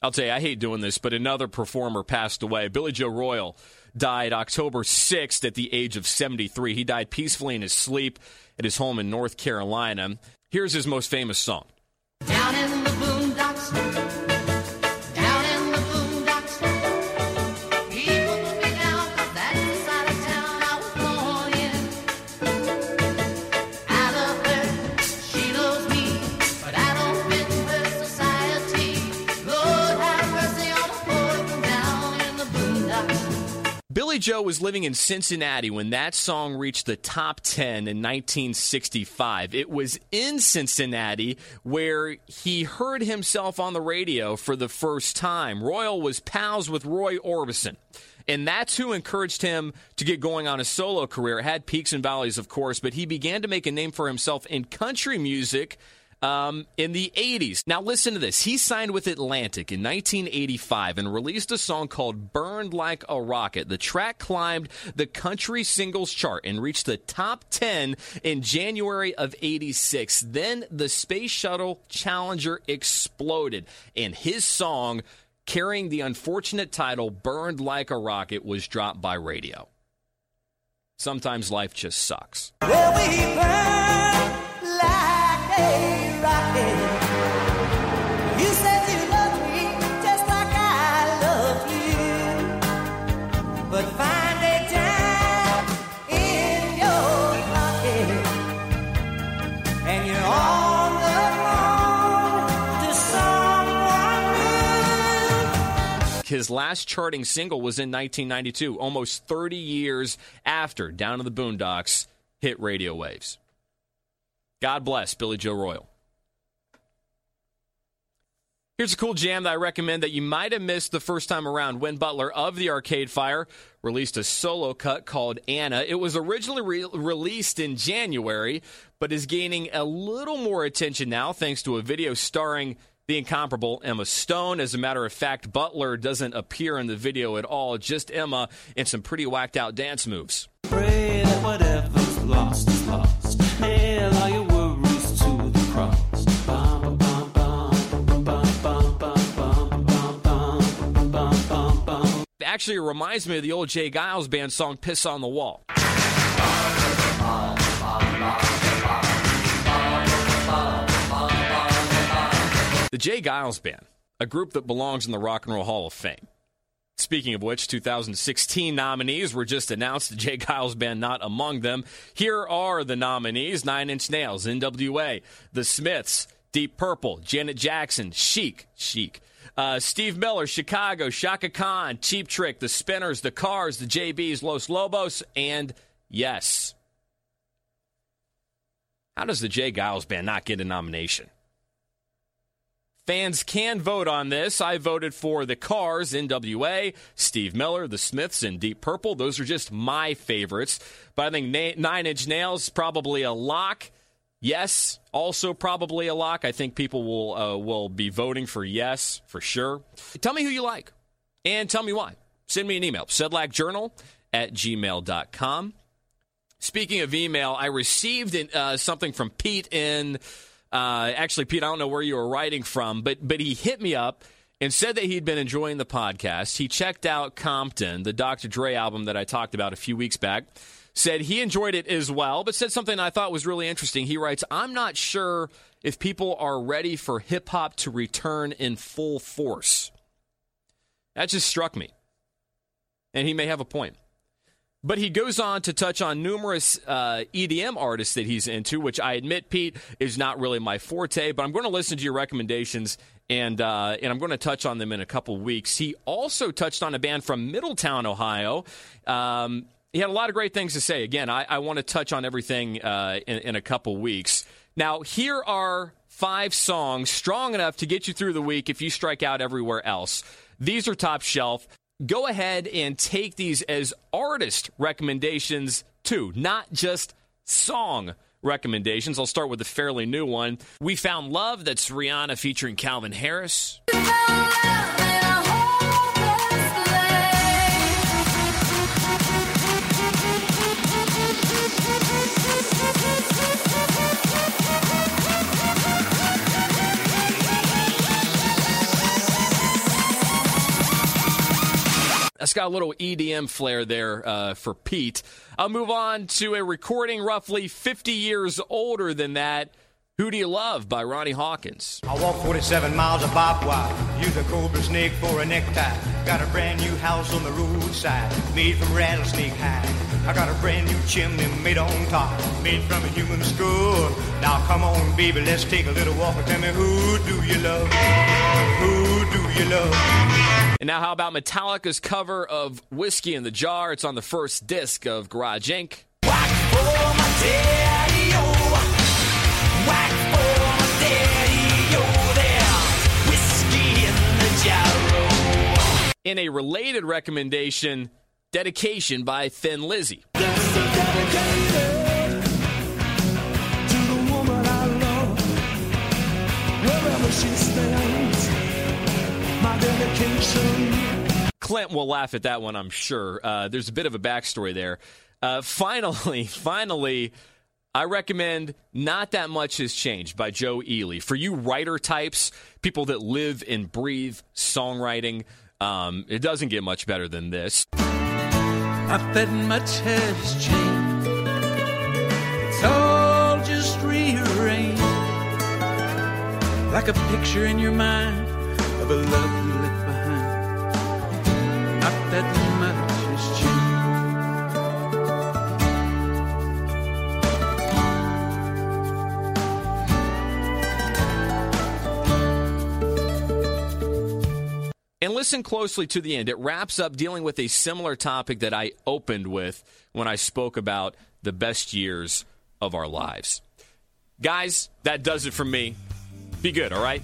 S13: I'll tell you, I hate doing this, but another performer passed away. Billy Joe Royal died October 6th at the age of 73. He died peacefully in his sleep at his home in North Carolina. Here's his most famous song. Billy Joe was living in Cincinnati when that song reached the top 10 in 1965. It was in Cincinnati where he heard himself on the radio for the first time. Royal was pals with Roy Orbison. And that's who encouraged him to get going on a solo career. It had peaks and valleys, of course, but he began to make a name for himself in country music um, in the 80s. Now, listen to this. He signed with Atlantic in 1985 and released a song called Burned Like a Rocket. The track climbed the country singles chart and reached the top 10 in January of 86. Then the Space Shuttle Challenger exploded, and his song, carrying the unfortunate title Burned Like a Rocket, was dropped by radio. Sometimes life just sucks.
S16: We
S13: His last charting single was in 1992, almost 30 years after Down in the Boondocks hit radio waves. God bless Billy Joe Royal. Here's a cool jam that I recommend that you might have missed the first time around. Win Butler of the Arcade Fire released a solo cut called Anna. It was originally re- released in January, but is gaining a little more attention now thanks to a video starring the incomparable Emma Stone. As a matter of fact, Butler doesn't appear in the video at all, just Emma in some pretty whacked out dance moves.
S16: Lost is lost. Nail all your worries to the cross.
S13: Actually, reminds me of the old J. Geils band song "Piss on the Wall." The J. Geils Band, a group that belongs in the Rock and Roll Hall of Fame. Speaking of which, 2016 nominees were just announced. The J. Geils Band not among them. Here are the nominees: Nine Inch Nails, N.W.A., The Smiths, Deep Purple, Janet Jackson, Chic, Chic, uh, Steve Miller, Chicago, Chaka Khan, Cheap Trick, The Spinners, The Cars, The JBs, Los Lobos, and Yes. How does the J. Geils Band not get a nomination? Fans can vote on this. I voted for the Cars, NWA, Steve Miller, the Smiths, and Deep Purple. Those are just my favorites. But I think Na- Nine Inch Nails probably a lock. Yes, also probably a lock. I think people will uh, will be voting for yes for sure. Tell me who you like, and tell me why. Send me an email, sedlakjournal at gmail.com. Speaking of email, I received uh, something from Pete in. Uh, actually, Pete, I don't know where you were writing from, but but he hit me up and said that he'd been enjoying the podcast. He checked out Compton, the Dr. Dre album that I talked about a few weeks back. Said he enjoyed it as well, but said something I thought was really interesting. He writes, "I'm not sure if people are ready for hip hop to return in full force." That just struck me, and he may have a point. But he goes on to touch on numerous uh, EDM artists that he's into, which I admit, Pete, is not really my forte. But I'm going to listen to your recommendations, and uh, and I'm going to touch on them in a couple weeks. He also touched on a band from Middletown, Ohio. Um, he had a lot of great things to say. Again, I, I want to touch on everything uh, in, in a couple weeks. Now, here are five songs strong enough to get you through the week if you strike out everywhere else. These are top shelf go ahead and take these as artist recommendations too, not just song recommendations. I'll start with a fairly new one. We Found Love, that's Rihanna featuring Calvin Harris. That's got a little EDM flair there uh, for Pete. I'll move on to a recording roughly 50 years older than that. Who Do You Love by Ronnie Hawkins.
S17: I walk 47 miles of barbed wire, use a cobra snake for a necktie. Got a brand new house on the roadside, made from rattlesnake hide. I got a brand new chimney made on top, made from a human skull. Now come on, baby, let's take a little walk tell me who do you love? Who do you love?
S13: And now, how about Metallica's cover of Whiskey in the Jar? It's on the first disc of Garage Inc. In a related recommendation, Dedication by Thin Lizzy. Clint will laugh at that one, I'm sure. Uh, there's a bit of a backstory there. Uh, finally, finally, I recommend Not That Much Has Changed by Joe Ely. For you writer types, people that live and breathe songwriting, um, it doesn't get much better than this.
S16: Not that much has changed. It's all just rearranged. Like a picture in your mind of a love that much has changed.
S13: And listen closely to the end. It wraps up dealing with a similar topic that I opened with when I spoke about the best years of our lives. Guys, that does it for me. Be good, all right?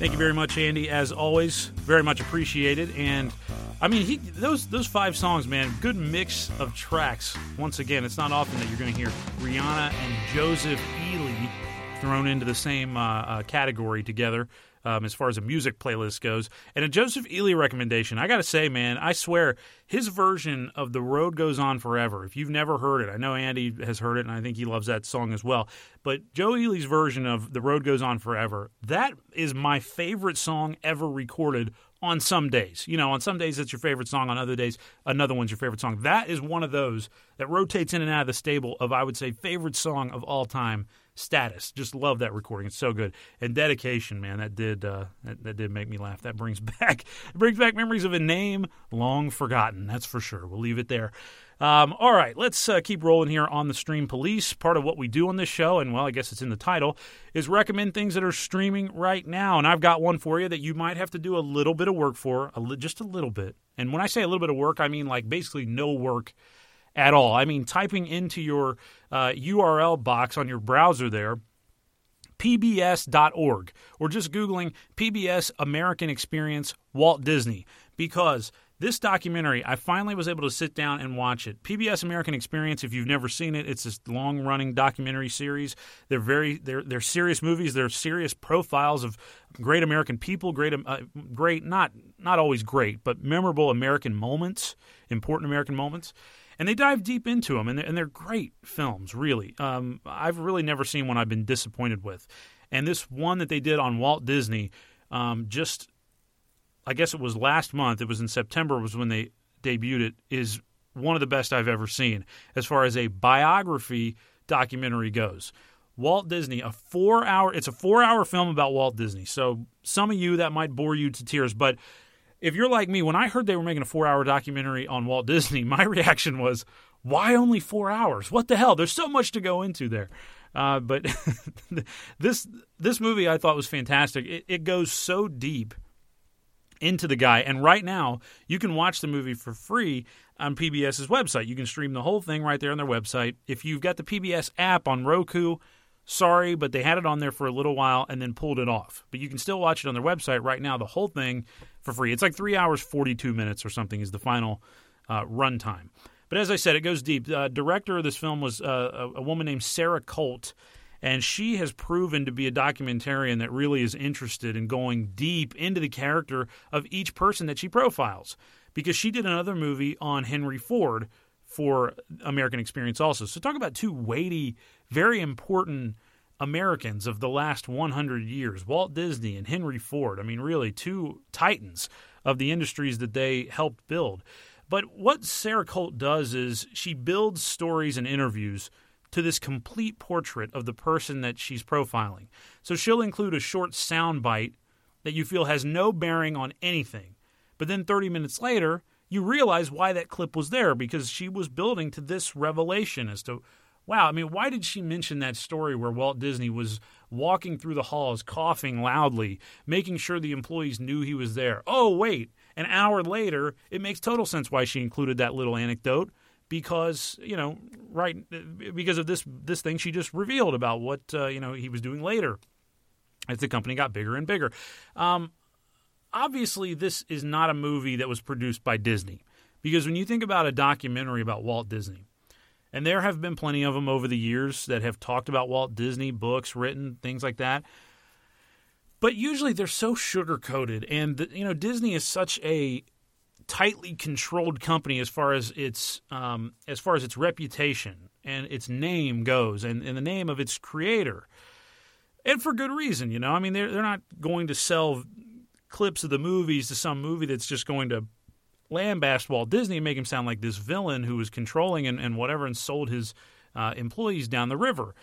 S3: Thank you very much, Andy. As always, very much appreciated. And I mean, he those those five songs, man, good mix of tracks. Once again, it's not often that you're going to hear Rihanna and Joseph Ely thrown into the same uh, uh, category together. Um, as far as a music playlist goes, and a Joseph Ely recommendation, I got to say, man, I swear his version of "The Road Goes On Forever." If you've never heard it, I know Andy has heard it, and I think he loves that song as well. But Joe Ely's version of "The Road Goes On Forever" that is my favorite song ever recorded on some days. You know, on some days it's your favorite song, on other days another one's your favorite song. That is one of those that rotates in and out of the stable of I would say favorite song of all time status. Just love that recording. It's so good. And dedication, man, that did uh, that, that did make me laugh. That brings back brings back memories of a name long forgotten. That's for sure. We'll leave it there. Um, all right, let's uh, keep rolling here on the Stream Police. Part of what we do on this show, and well, I guess it's in the title, is recommend things that are streaming right now. And I've got one for you that you might have to do a little bit of work for, a li- just a little bit. And when I say a little bit of work, I mean like basically no work at all. I mean typing into your uh, URL box on your browser there pbs.org or just googling PBS American Experience Walt Disney because this documentary I finally was able to sit down and watch it. PBS American Experience if you've never seen it, it's this long-running documentary series. They're very they're they're serious movies, they're serious profiles of great American people, great uh, great not not always great, but memorable American moments, important American moments and they dive deep into them, and they're, and they're great films. Really, um, I've really never seen one I've been disappointed with, and this one that they did on Walt Disney, um, just I guess it was last month. It was in September. Was when they debuted it. Is one of the best I've ever seen as far as a biography documentary goes. Walt Disney, a four hour. It's a four hour film about Walt Disney. So some of you that might bore you to tears, but if you're like me, when I heard they were making a four hour documentary on Walt Disney, my reaction was, why only four hours? What the hell? There's so much to go into there. Uh, but this this movie I thought was fantastic. It, it goes so deep into the guy, and right now you can watch the movie for free on PBS's website. You can stream the whole thing right there on their website. If you've got the PBS app on Roku, sorry, but they had it on there for a little while and then pulled it off. But you can still watch it on their website right now, the whole thing for free. It's like three hours, 42 minutes or something is the final uh, runtime. But as I said, it goes deep. Uh, director of this film was uh, a, a woman named Sarah Colt, and she has proven to be a documentarian that really is interested in going deep into the character of each person that she profiles. Because she did another movie on Henry Ford for American Experience also. So talk about two weighty, very important Americans of the last 100 years, Walt Disney and Henry Ford. I mean, really, two titans of the industries that they helped build. But what Sarah Colt does is she builds stories and interviews to this complete portrait of the person that she's profiling. So she'll include a short sound bite that you feel has no bearing on anything. But then 30 minutes later, you realize why that clip was there because she was building to this revelation as to wow, I mean, why did she mention that story where Walt Disney was walking through the halls, coughing loudly, making sure the employees knew he was there? Oh, wait, an hour later, it makes total sense why she included that little anecdote because you know, right, because of this this thing she just revealed about what uh, you know he was doing later as the company got bigger and bigger. Um, obviously, this is not a movie that was produced by Disney because when you think about a documentary about Walt Disney, and there have been plenty of them over the years that have talked about Walt Disney, books written, things like that. But usually they're so sugar coated, and you know Disney is such a tightly controlled company as far as its um, as far as its reputation and its name goes, and, and the name of its creator, and for good reason. You know, I mean they're they're not going to sell clips of the movies to some movie that's just going to lambast Walt Disney and make him sound like this villain who was controlling and, and whatever and sold his uh, employees down the river.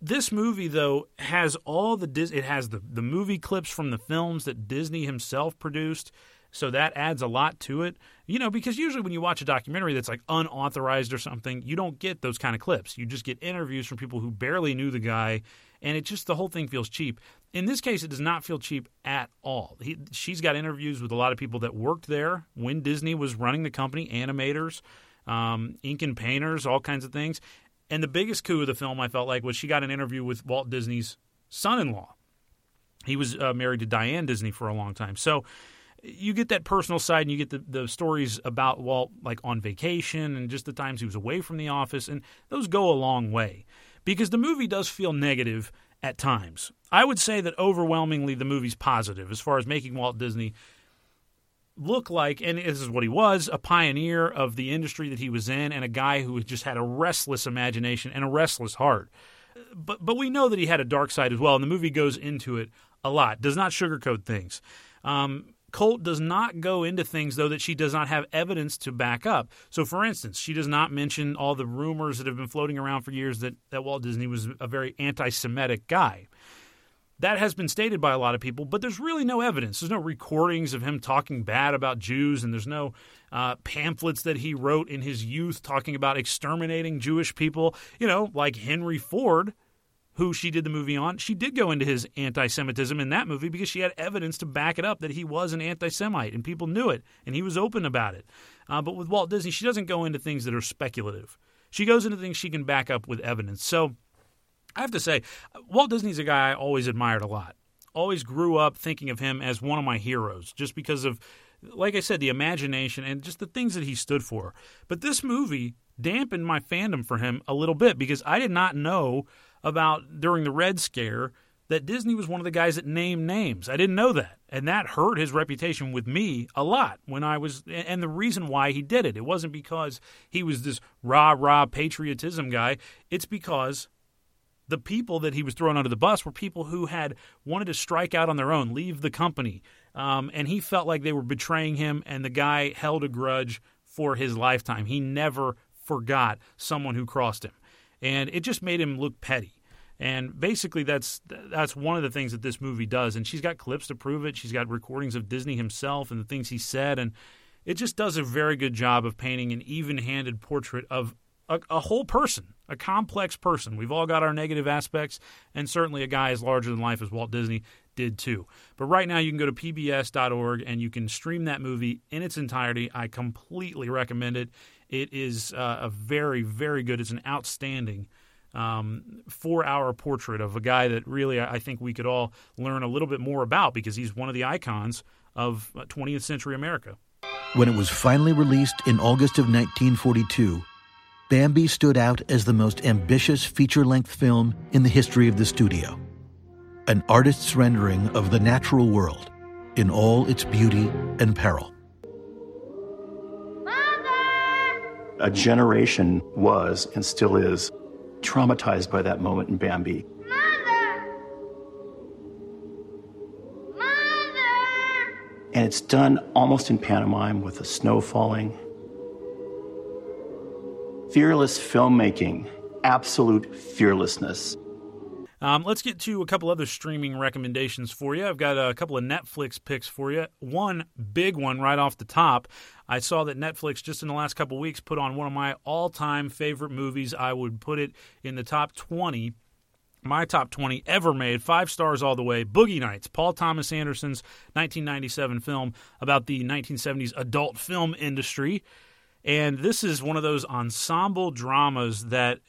S3: This movie, though, has all the Dis- it has the the movie clips from the films that Disney himself produced, So that adds a lot to it. You know, because usually when you watch a documentary that's like unauthorized or something, you don't get those kind of clips. You just get interviews from people who barely knew the guy, and it just the whole thing feels cheap. In this case, it does not feel cheap at all. He, she's got interviews with a lot of people that worked there when Disney was running the company, animators, um, ink and painters, all kinds of things. And the biggest coup of the film, I felt like, was she got an interview with Walt Disney's son-in-law. He was uh, married to Diane Disney for a long time, so you get that personal side and you get the, the stories about Walt like on vacation and just the times he was away from the office and those go a long way because the movie does feel negative at times. I would say that overwhelmingly the movie's positive as far as making Walt Disney look like and this is what he was, a pioneer of the industry that he was in and a guy who just had a restless imagination and a restless heart. But but we know that he had a dark side as well and the movie goes into it a lot. Does not sugarcoat things. Um, Colt does not go into things, though, that she does not have evidence to back up. So, for instance, she does not mention all the rumors that have been floating around for years that, that Walt Disney was a very anti Semitic guy. That has been stated by a lot of people, but there's really no evidence. There's no recordings of him talking bad about Jews, and there's no uh, pamphlets that he wrote in his youth talking about exterminating Jewish people. You know, like Henry Ford who she did the movie on, she did go into his anti Semitism in that movie because she had evidence to back it up that he was an anti Semite and people knew it and he was open about it. Uh, but with Walt Disney, she doesn't go into things that are speculative. She goes into things she can back up with evidence. So I have to say, Walt Disney's a guy I always admired a lot. Always grew up thinking of him as one of my heroes just because of, like I said, the imagination and just the things that he stood for. But this movie dampened my fandom for him a little bit because I did not know about during the Red Scare that Disney was one of the guys that named names. I didn't know that. And that hurt his reputation with me a lot when I was and the reason why he did it. It wasn't because he was this rah rah patriotism guy. It's because the people that he was throwing under the bus were people who had wanted to strike out on their own, leave the company. Um, and he felt like they were betraying him, and the guy held a grudge for his lifetime. He never forgot someone who crossed him and it just made him look petty. And basically, that's that's one of the things that this movie does. And she's got clips to prove it. She's got recordings of Disney himself and the things he said, and it just does a very good job of painting an even-handed portrait of a, a whole person, a complex person. We've all got our negative aspects, and certainly a guy as larger than life as Walt Disney did too. But right now, you can go to pbs.org and you can stream that movie in its entirety. I completely recommend it. It is uh, a very, very good. It's an outstanding um, four-hour portrait of a guy that really I think we could all learn a little bit more about because he's one of the icons of 20th uh, century America.
S18: When it was finally released in August of 1942, Bambi stood out as the most ambitious feature-length film in the history of the studio. An artist's rendering of the natural world in all its beauty and peril. Mother.
S19: A generation was and still is traumatized by that moment in Bambi. Mother! Mother! And it's done almost in pantomime with the snow falling. Fearless filmmaking, absolute fearlessness.
S3: Um, let's get to a couple other streaming recommendations for you. I've got a couple of Netflix picks for you. One big one right off the top. I saw that Netflix just in the last couple weeks put on one of my all-time favorite movies. I would put it in the top 20 my top 20 ever made, five stars all the way. Boogie Nights, Paul Thomas Anderson's 1997 film about the 1970s adult film industry. And this is one of those ensemble dramas that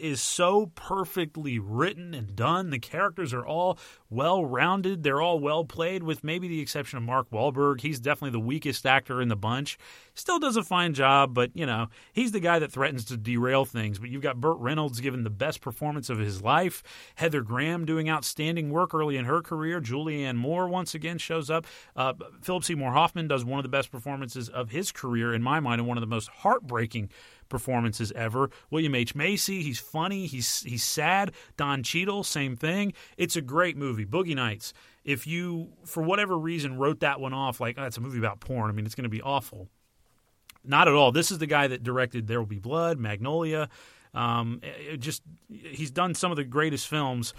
S3: is so perfectly written and done. The characters are all well rounded. They're all well played, with maybe the exception of Mark Wahlberg. He's definitely the weakest actor in the bunch. Still does a fine job, but you know he's the guy that threatens to derail things. But you've got Burt Reynolds giving the best performance of his life. Heather Graham doing outstanding work early in her career. Julianne Moore once again shows up. Uh, Philip Seymour Hoffman does one of the best performances of his career in my mind, and one of the most heartbreaking performances ever. William H. Macy, he's funny, he's he's sad. Don Cheadle, same thing. It's a great movie. Boogie Nights. If you, for whatever reason, wrote that one off like, oh, it's a movie about porn, I mean, it's going to be awful. Not at all. This is the guy that directed There Will Be Blood, Magnolia. Um, just he's done some of the greatest films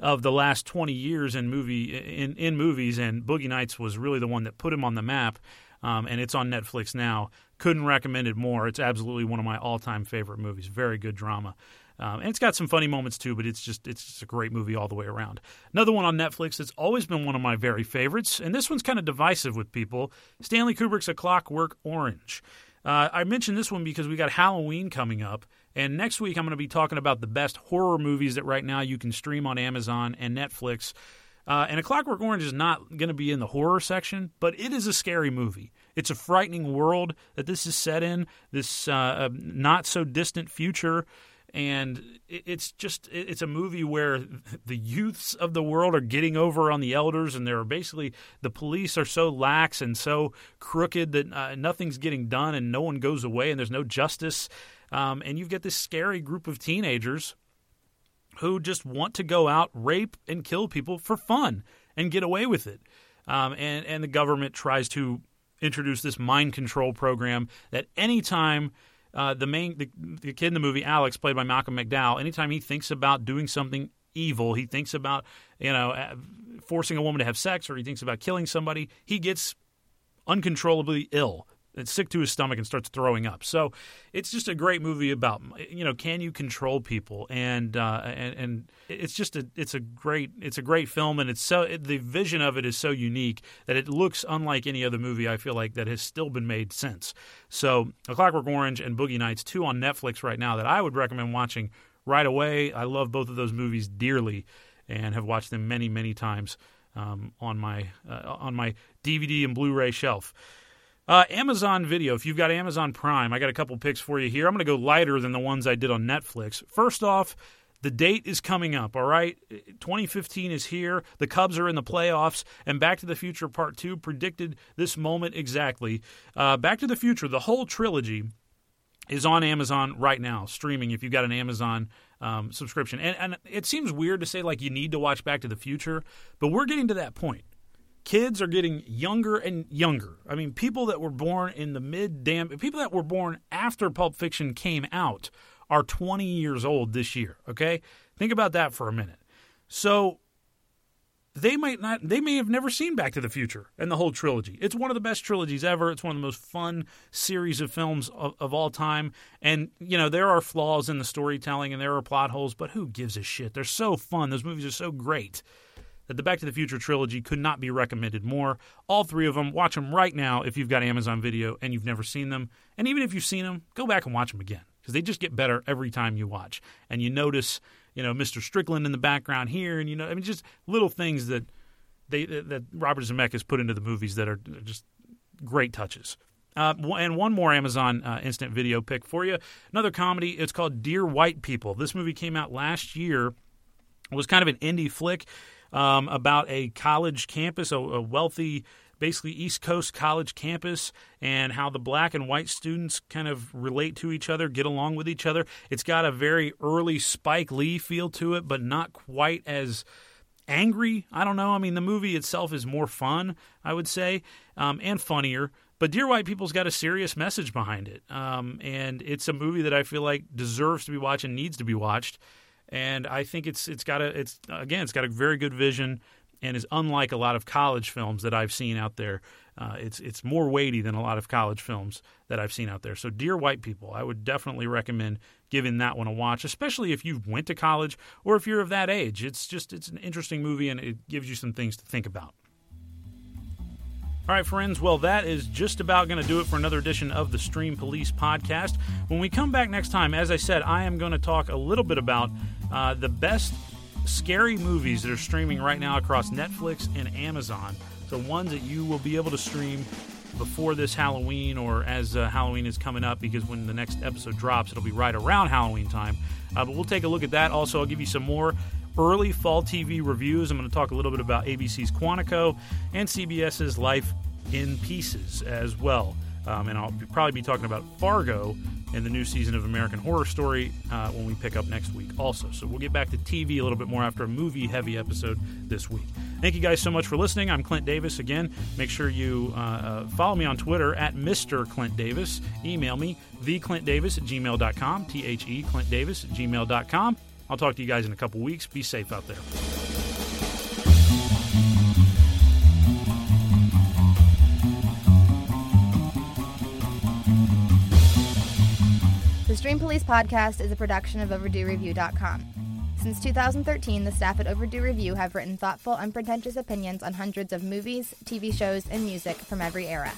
S3: of the last 20 years in movie in in movies, and Boogie Nights was really the one that put him on the map. Um, and it's on Netflix now. Couldn't recommend it more. It's absolutely one of my all-time favorite movies. Very good drama. Um, and it's got some funny moments too, but it's just it's just a great movie all the way around. Another one on Netflix that's always been one of my very favorites, and this one's kind of divisive with people. Stanley Kubrick's A Clockwork Orange. Uh, I mentioned this one because we got Halloween coming up, and next week I'm going to be talking about the best horror movies that right now you can stream on Amazon and Netflix. Uh, and A Clockwork Orange is not going to be in the horror section, but it is a scary movie. It's a frightening world that this is set in, this uh, not so distant future. And it's just, it's a movie where the youths of the world are getting over on the elders, and they're basically, the police are so lax and so crooked that uh, nothing's getting done and no one goes away and there's no justice. Um, and you've got this scary group of teenagers who just want to go out, rape, and kill people for fun and get away with it. Um, and, and the government tries to introduce this mind control program that anytime uh, the main the, the kid in the movie, Alex, played by Malcolm McDowell, anytime he thinks about doing something evil, he thinks about you know uh, forcing a woman to have sex, or he thinks about killing somebody, he gets uncontrollably ill and sick to his stomach and starts throwing up. So it's just a great movie about you know can you control people and uh, and and it's just a it's a great it's a great film and it's so the vision of it is so unique that it looks unlike any other movie I feel like that has still been made since. So A Clockwork Orange and Boogie Nights two on Netflix right now that I would recommend watching right away. I love both of those movies dearly and have watched them many many times um, on my uh, on my DVD and Blu-ray shelf. Uh, Amazon Video. If you've got Amazon Prime, I got a couple picks for you here. I'm going to go lighter than the ones I did on Netflix. First off, the date is coming up, all right? 2015 is here. The Cubs are in the playoffs, and Back to the Future Part 2 predicted this moment exactly. Uh, Back to the Future, the whole trilogy, is on Amazon right now, streaming if you've got an Amazon um, subscription. And, and it seems weird to say, like, you need to watch Back to the Future, but we're getting to that point kids are getting younger and younger. I mean, people that were born in the mid damn people that were born after Pulp Fiction came out are 20 years old this year, okay? Think about that for a minute. So they might not they may have never seen Back to the Future and the whole trilogy. It's one of the best trilogies ever. It's one of the most fun series of films of, of all time. And you know, there are flaws in the storytelling and there are plot holes, but who gives a shit? They're so fun. Those movies are so great that the Back to the Future trilogy could not be recommended more. All three of them, watch them right now if you've got Amazon Video and you've never seen them. And even if you've seen them, go back and watch them again because they just get better every time you watch. And you notice, you know, Mr. Strickland in the background here, and you know, I mean, just little things that they that Robert Zemeckis put into the movies that are just great touches. Uh, and one more Amazon uh, instant video pick for you. Another comedy. It's called Dear White People. This movie came out last year. It was kind of an indie flick um, about a college campus, a, a wealthy basically East Coast college campus and how the black and white students kind of relate to each other, get along with each other. It's got a very early Spike Lee feel to it, but not quite as angry. I don't know. I mean, the movie itself is more fun, I would say, um, and funnier. But Dear White People's got a serious message behind it. Um, and it's a movie that I feel like deserves to be watched and needs to be watched and I think it's it's got a it's again it's got a very good vision and is unlike a lot of college films that I've seen out there. Uh, it's it's more weighty than a lot of college films that I've seen out there. So, Dear White People, I would definitely recommend giving that one a watch, especially if you went to college or if you're of that age. It's just it's an interesting movie and it gives you some things to think about. All right, friends. Well, that is just about going to do it for another edition of the Stream Police podcast. When we come back next time, as I said, I am going to talk a little bit about uh, the best scary movies that are streaming right now across Netflix and Amazon. So, ones that you will be able to stream before this Halloween or as uh, Halloween is coming up, because when the next episode drops, it'll be right around Halloween time. Uh, but we'll take a look at that. Also, I'll give you some more early fall TV reviews. I'm going to talk a little bit about ABC's Quantico and CBS's Life in Pieces as well. Um, and I'll probably be talking about Fargo and the new season of American Horror Story uh, when we pick up next week, also. So we'll get back to TV a little bit more after a movie heavy episode this week. Thank you guys so much for listening. I'm Clint Davis again. Make sure you uh, uh, follow me on Twitter at Mr. Clint Davis. Email me, theclintdavis at gmail.com, T H E Clint Davis at gmail.com. I'll talk to you guys in a couple weeks. Be safe out there.
S2: The Stream Police podcast is a production of OverdueReview.com. Since 2013, the staff at Overdue Review have written thoughtful, unpretentious opinions on hundreds of movies, TV shows, and music from every era.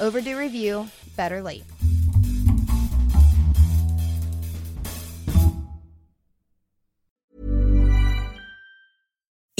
S2: Overdue Review, better late.